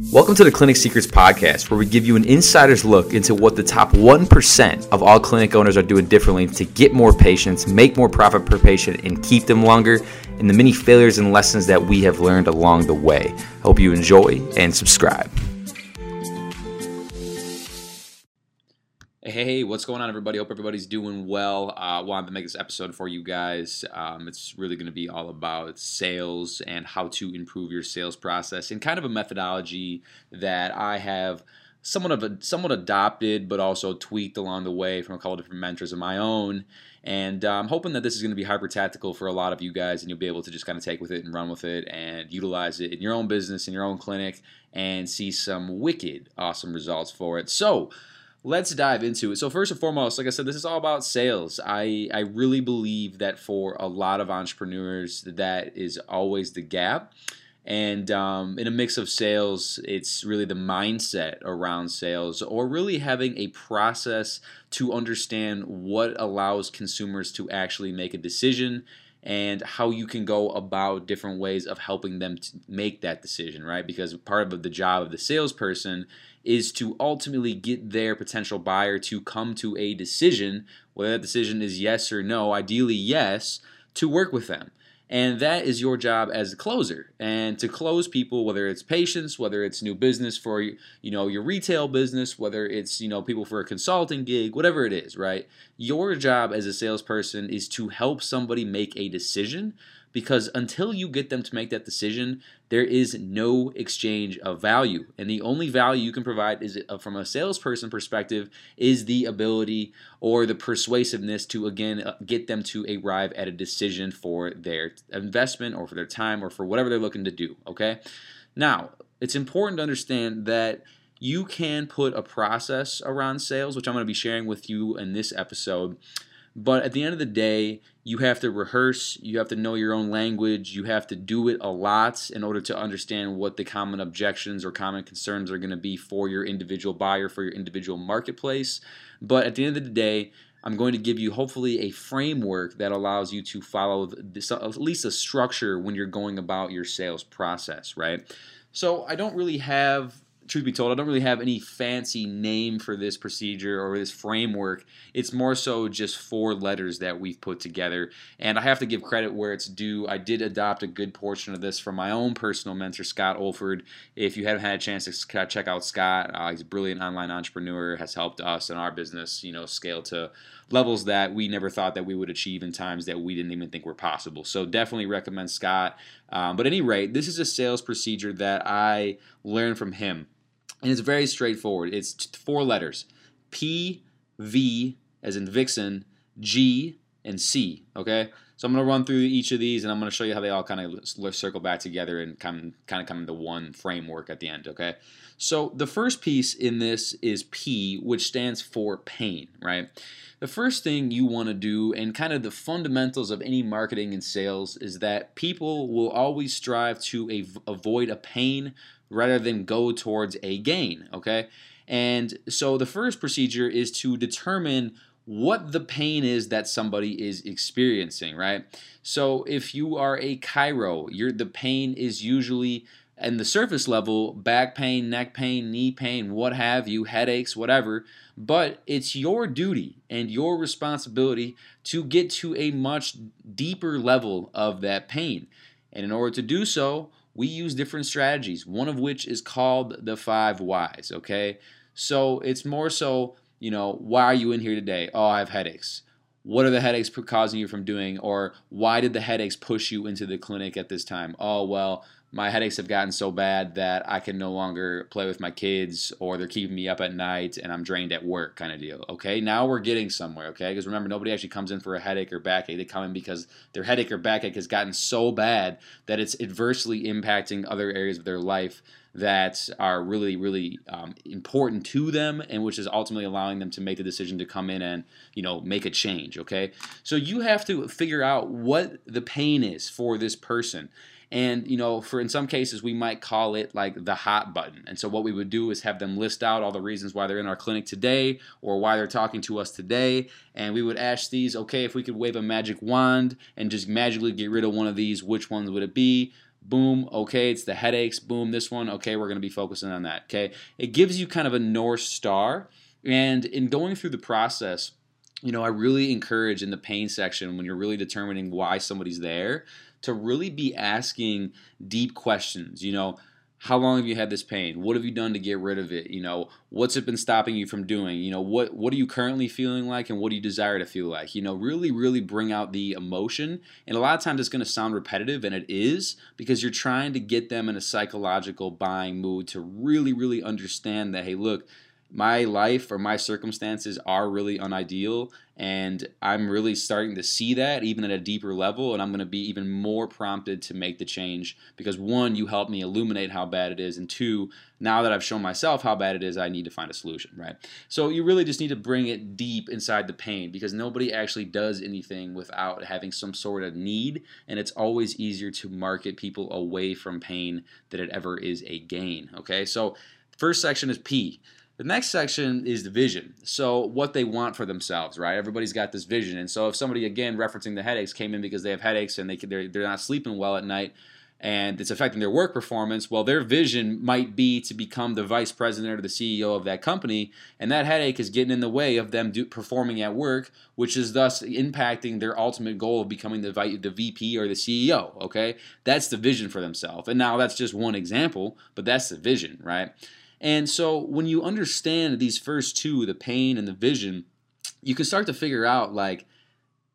Welcome to the Clinic Secrets Podcast, where we give you an insider's look into what the top 1% of all clinic owners are doing differently to get more patients, make more profit per patient, and keep them longer, and the many failures and lessons that we have learned along the way. Hope you enjoy and subscribe. Hey, what's going on, everybody? Hope everybody's doing well. I uh, wanted to make this episode for you guys. Um, it's really going to be all about sales and how to improve your sales process and kind of a methodology that I have somewhat of a somewhat adopted, but also tweaked along the way from a couple different mentors of my own. And I'm hoping that this is going to be hyper tactical for a lot of you guys, and you'll be able to just kind of take with it and run with it and utilize it in your own business, in your own clinic, and see some wicked awesome results for it. So let's dive into it. So first and foremost, like I said, this is all about sales. I I really believe that for a lot of entrepreneurs, that is always the gap. And um, in a mix of sales, it's really the mindset around sales, or really having a process to understand what allows consumers to actually make a decision and how you can go about different ways of helping them to make that decision, right? Because part of the job of the salesperson is to ultimately get their potential buyer to come to a decision, whether that decision is yes or no, ideally yes, to work with them. And that is your job as a closer. And to close people, whether it's patients, whether it's new business for you know your retail business, whether it's you know people for a consulting gig, whatever it is, right? Your job as a salesperson is to help somebody make a decision because until you get them to make that decision, there is no exchange of value. And the only value you can provide is uh, from a salesperson perspective is the ability or the persuasiveness to again uh, get them to arrive at a decision for their investment or for their time or for whatever they're looking to do, okay? Now, it's important to understand that you can put a process around sales, which I'm going to be sharing with you in this episode but at the end of the day, you have to rehearse, you have to know your own language, you have to do it a lot in order to understand what the common objections or common concerns are going to be for your individual buyer, for your individual marketplace. But at the end of the day, I'm going to give you hopefully a framework that allows you to follow this, at least a structure when you're going about your sales process, right? So I don't really have truth be told, I don't really have any fancy name for this procedure or this framework. It's more so just four letters that we've put together. And I have to give credit where it's due. I did adopt a good portion of this from my own personal mentor, Scott Oldford. If you haven't had a chance to check out Scott, uh, he's a brilliant online entrepreneur, has helped us and our business, you know, scale to levels that we never thought that we would achieve in times that we didn't even think were possible. So definitely recommend Scott. Um, but at any rate, this is a sales procedure that I learned from him. And it's very straightforward. It's four letters P, V, as in Vixen, G, and C. Okay? So I'm going to run through each of these and I'm going to show you how they all kind of circle back together and come, kind of come into one framework at the end. Okay? So the first piece in this is P, which stands for pain, right? The first thing you want to do, and kind of the fundamentals of any marketing and sales, is that people will always strive to avoid a pain rather than go towards a gain, okay? And so the first procedure is to determine what the pain is that somebody is experiencing, right? So if you are a chiro, your the pain is usually and the surface level back pain, neck pain, knee pain, what have you, headaches, whatever. But it's your duty and your responsibility to get to a much deeper level of that pain. And in order to do so, we use different strategies, one of which is called the five whys, okay? So it's more so, you know, why are you in here today? Oh, I have headaches. What are the headaches causing you from doing? Or why did the headaches push you into the clinic at this time? Oh, well, my headaches have gotten so bad that I can no longer play with my kids or they're keeping me up at night and I'm drained at work kind of deal. Okay, now we're getting somewhere. Okay, because remember, nobody actually comes in for a headache or backache. They come in because their headache or backache has gotten so bad that it's adversely impacting other areas of their life that are really, really um, important to them and which is ultimately allowing them to make the decision to come in and, you know, make a change. Okay, so you have to figure out what the pain is for this person and you know for in some cases we might call it like the hot button and so what we would do is have them list out all the reasons why they're in our clinic today or why they're talking to us today and we would ask these okay if we could wave a magic wand and just magically get rid of one of these which ones would it be Boom, okay, it's the headaches. Boom, this one, okay, we're going to be focusing on that. Okay, it gives you kind of a north star. And in going through the process, you know, I really encourage in the pain section when you're really determining why somebody's there to really be asking deep questions. You know, how long have you had this pain? What have you done to get rid of it? You know what's it been stopping you from doing? You know what what are you currently feeling like and what do you desire to feel like? You know really really bring out the emotion. And a lot of times it's going to sound repetitive and it is because you're trying to get them in a psychological buying mood to really really understand that hey look my life or my circumstances are really unideal and i'm really starting to see that even at a deeper level and i'm going to be even more prompted to make the change because one you help me illuminate how bad it is and two now that i've shown myself how bad it is i need to find a solution right? So you really just need to bring it deep inside the pain because nobody actually does anything without having some sort of need and it's always easier to market people away from pain than it ever is a gain okay? So first section is p the next section is the vision. So, what they want for themselves, right? Everybody's got this vision. And so, if somebody, again, referencing the headaches, came in because they have headaches and they, they're, they're not sleeping well at night and it's affecting their work performance, well, their vision might be to become the vice president or the CEO of that company. And that headache is getting in the way of them do, performing at work, which is thus impacting their ultimate goal of becoming the, the VP or the CEO. Okay? That's the vision for themselves. And now that's just one example, but that's the vision, right? And so when you understand these first two, the pain and the vision, you can start to figure out like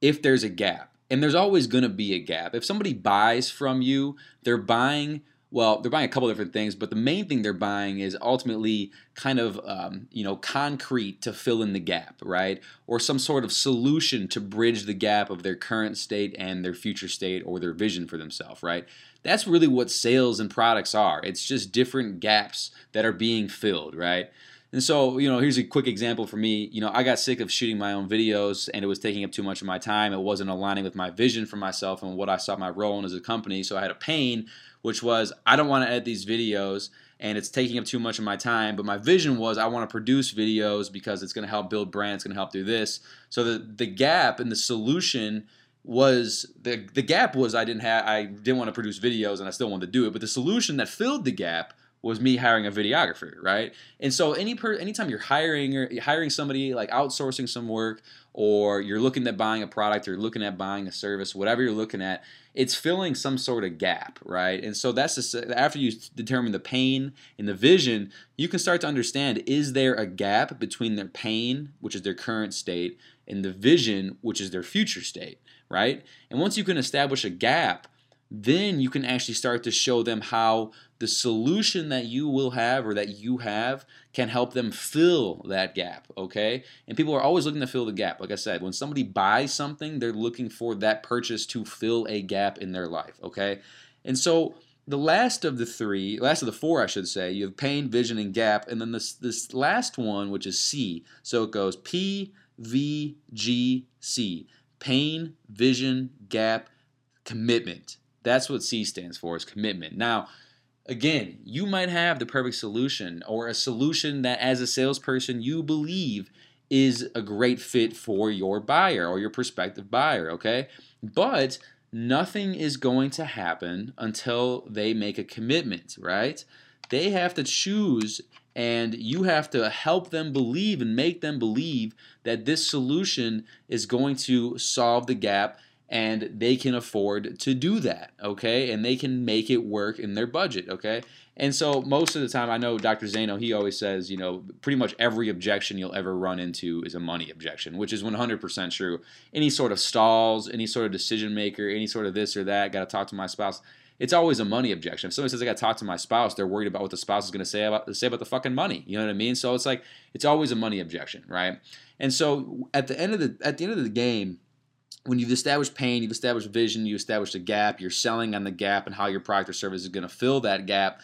if there's a gap. And there's always going to be a gap. If somebody buys from you, they're buying well, they're buying a couple different things, but the main thing they're buying is ultimately kind of um, you know concrete to fill in the gap, right? Or some sort of solution to bridge the gap of their current state and their future state or their vision for themselves, right? That's really what sales and products are. It's just different gaps that are being filled, right? And so, you know, here's a quick example for me. You know, I got sick of shooting my own videos and it was taking up too much of my time. It wasn't aligning with my vision for myself and what I saw my role in as a company. So I had a pain which was I don't want to edit these videos and it's taking up too much of my time. But my vision was I want to produce videos because it's going to help build brands, going to help do this. So the the gap and the solution was the the gap was I didn't have I didn't want to produce videos and I still wanted to do it. But the solution that filled the gap was me hiring a videographer, right? And so any per anytime you're hiring or hiring somebody like outsourcing some work or you're looking at buying a product or looking at buying a service, whatever you're looking at, it's filling some sort of gap, right? And so that's just, after you determine the pain and the vision, you can start to understand is there a gap between their pain, which is their current state, and the vision, which is their future state, right? And once you can establish a gap, then you can actually start to show them how the solution that you will have or that you have can help them fill that gap, okay? And people are always looking to fill the gap. Like I said, when somebody buys something, they're looking for that purchase to fill a gap in their life, okay? And so the last of the three, last of the four, I should say, you have pain, vision, and gap, and then this this last one, which is C. So it goes P, V, G, C. Pain, vision, gap, commitment. That's what C stands for, is commitment. Now, again, you might have the perfect solution or a solution that as a salesperson you believe is a great fit for your buyer or your prospective buyer, okay? But nothing is going to happen until they make a commitment, right? They have to choose and you have to help them believe and make them believe that this solution is going to solve the gap and they can afford to do that, okay? And they can make it work in their budget, okay? And so most of the time, I know Dr. Zano, he always says, you know, pretty much every objection you'll ever run into is a money objection, which is 100% true. Any sort of stalls, any sort of decision maker, any sort of this or that, got to talk to my spouse. It's always a money objection. If somebody says I got to talk to my spouse, they're worried about what the spouse is going to say about say about the fucking money. You know what I mean? So it's like it's always a money objection, right? And so at the end of the at the end of the game, when you've established pain, you've established vision, you've established a gap, you're selling on the gap and how your product or service is going to fill that gap.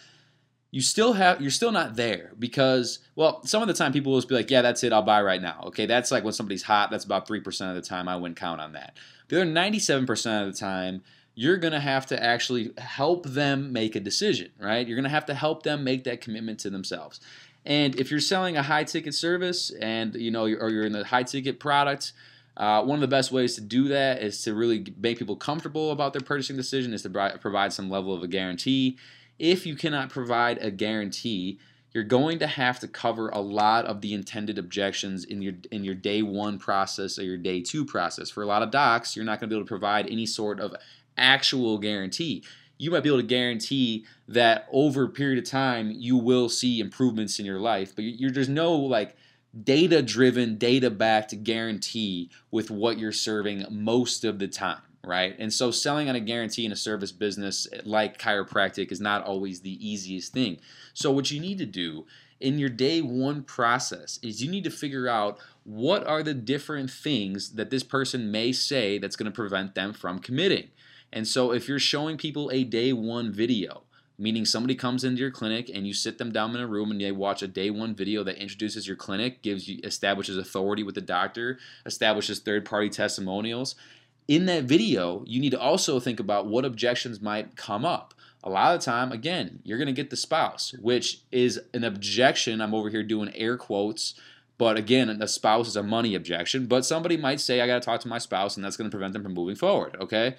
You still have you're still not there because well some of the time people will just be like yeah that's it I'll buy right now. Okay that's like when somebody's hot that's about three percent of the time I wouldn't count on that. The other 97 percent of the time you're going to have to actually help them make a decision right? You're going to have to help them make that commitment to themselves. And if you're selling a high ticket service and you know or you're in the high ticket products Uh, one of the best ways to do that is to really make people comfortable about their purchasing decision is to provide some level of a guarantee. If you cannot provide a guarantee, you're going to have to cover a lot of the intended objections in your in your day one process or your day two process. For a lot of docs, you're not going to be able to provide any sort of actual guarantee. You might be able to guarantee that over a period of time you will see improvements in your life, but you're, there's no like data driven, data backed guarantee with what you're serving most of the time, right? And so selling on a guarantee in a service business like chiropractic is not always the easiest thing. So, what you need to do in your day one process is you need to figure out what are the different things that this person may say that's going to prevent them from committing. And so, if you're showing people a day one video, meaning somebody comes into your clinic and you sit them down in a room and they watch a day one video that introduces your clinic, gives you establishes authority with the doctor, establishes third party testimonials. In that video, you need to also think about what objections might come up. A lot of the time, again, you're going to get the spouse, which is an objection. I'm over here doing air quotes, but again, a spouse is a money objection. But somebody might say, I got to talk to my spouse, and that's going to prevent them from moving forward. Okay.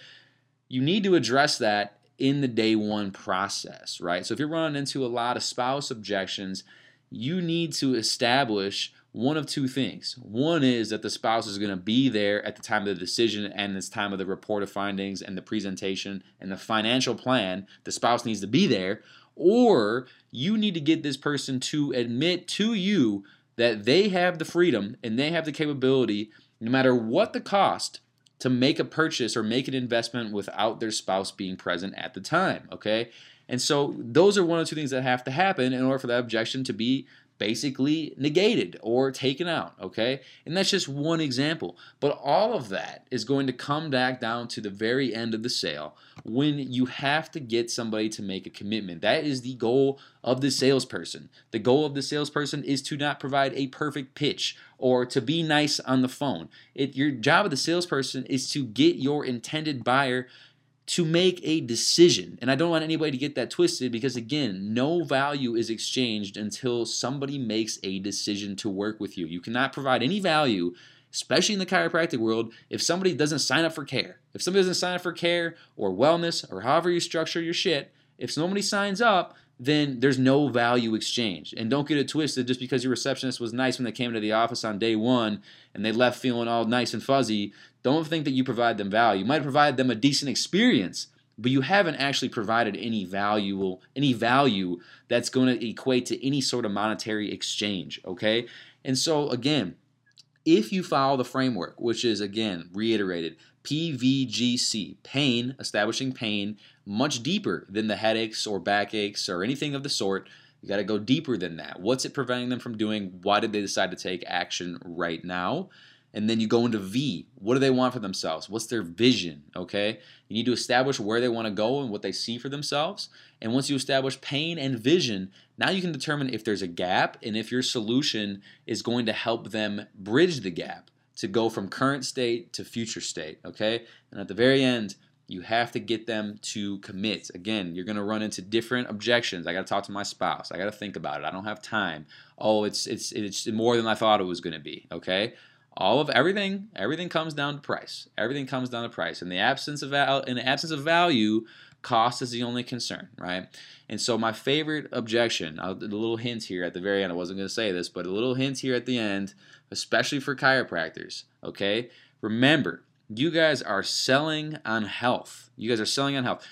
You need to address that in the day one process, right? So if you're running into a lot of spouse objections, you need to establish one of two things. One is that the spouse is going to be there at the time of the decision and this time of the report of findings and the presentation and the financial plan. The spouse needs to be there. Or you need to get this person to admit to you that they have the freedom and they have the capability, no matter what the cost, to make a purchase or make an investment without their spouse being present at the time. Okay. And so those are one of two things that have to happen in order for that objection to be basically negated or taken out, okay? And that's just one example. But all of that is going to come back down to the very end of the sale when you have to get somebody to make a commitment. That is the goal of the salesperson. The goal of the salesperson is to not provide a perfect pitch or to be nice on the phone. It, your job of the salesperson is to get your intended buyer to make a decision. And I don't want anybody to get that twisted because, again, no value is exchanged until somebody makes a decision to work with you. You cannot provide any value, especially in the chiropractic world, if somebody doesn't sign up for care. If somebody doesn't sign up for care or wellness or however you structure your shit, if nobody signs up, then there's no value exchange. And don't get it twisted just because your receptionist was nice when they came into the office on day one and they left feeling all nice and fuzzy. Don't think that you provide them value. You might provide them a decent experience, but you haven't actually provided any valuable any value that's going to equate to any sort of monetary exchange. Okay, and so again, if you follow the framework, which is again reiterated, PVGC, pain, establishing pain much deeper than the headaches or backaches or anything of the sort. You got to go deeper than that. What's it preventing them from doing? Why did they decide to take action right now? And then you go into V. What do they want for themselves? What's their vision? Okay. You need to establish where they want to go and what they see for themselves. And once you establish pain and vision, now you can determine if there's a gap and if your solution is going to help them bridge the gap to go from current state to future state. Okay. And at the very end, you have to get them to commit. Again, you're going to run into different objections. I got to talk to my spouse. I got to think about it. I don't have time. Oh, it's it's it's more than I thought it was going to be. Okay, all of everything everything comes down to price. Everything comes down to price. In the absence of val- in the absence of value, cost is the only concern, right? And so my favorite objection, a little hint here at the very end. I wasn't going to say this, but a little hint here at the end, especially for chiropractors. Okay, remember you guys are selling on health. You guys are selling on health.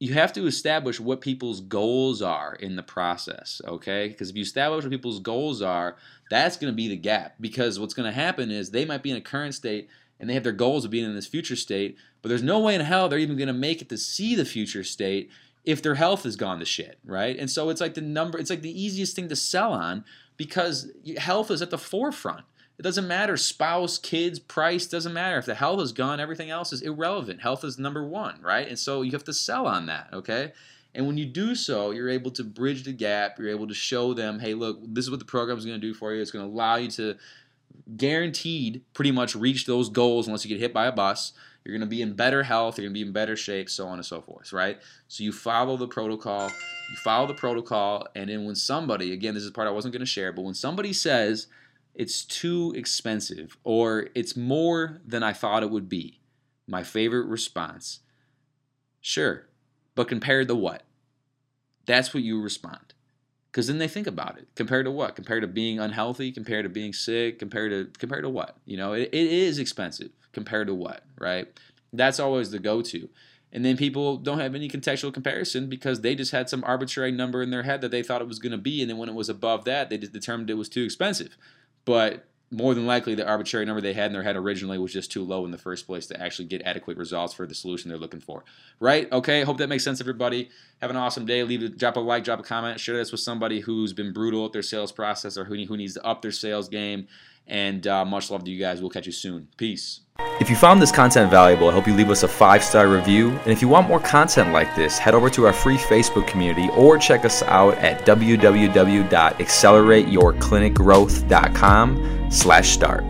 You have to establish what people's goals are in the process, okay? Because if you establish what people's goals are, that's going to be the gap. Because what's going to happen is they might be in a current state and they have their goals of being in this future state, but there's no way in hell they're even going to make it to see the future state if their health has gone to shit, right? And so it's like the number, it's like the easiest thing to sell on because health is at the forefront. It doesn't matter. Spouse, kids, price doesn't matter. If the health is gone, everything else is irrelevant. Health is number one, right? And so you have to sell on that, okay? And when you do so, you're able to bridge the gap. You're able to show them, hey, look, this is what the program is going to do for you. It's going to allow you to guaranteed pretty much reach those goals unless you get hit by a bus. You're going to be in better health. You're going to be in better shape, so on and so forth, right? So you follow the protocol. You follow the protocol. And then when somebody, again, this is part I wasn't going to share, but when somebody says, it's too expensive or it's more than I thought it would be. My favorite response. Sure, but compared to what? That's what you respond. Because then they think about it. Compared to what? Compared to being unhealthy? Compared to being sick? Compared to compared to what? You know, it, it is expensive. Compared to what? Right? That's always the go-to. And then people don't have any contextual comparison because they just had some arbitrary number in their head that they thought it was going to be, and then when it was above that, they just determined it was too expensive. But more than likely, the arbitrary number they had in their head originally was just too low in the first place to actually get adequate results for the solution they're looking for. Right? Okay. Hope that makes sense, everybody. Have an awesome day. Leave it, drop a like, drop a comment, share this with somebody who's been brutal at their sales process or who, who needs to up their sales game. And uh, much love to you guys. We'll catch you soon. Peace. If you found this content valuable, I hope you leave us a five star review. And if you want more content like this, head over to our free Facebook community or check us out at www.accelerateyourclinicgrowth.com slash start.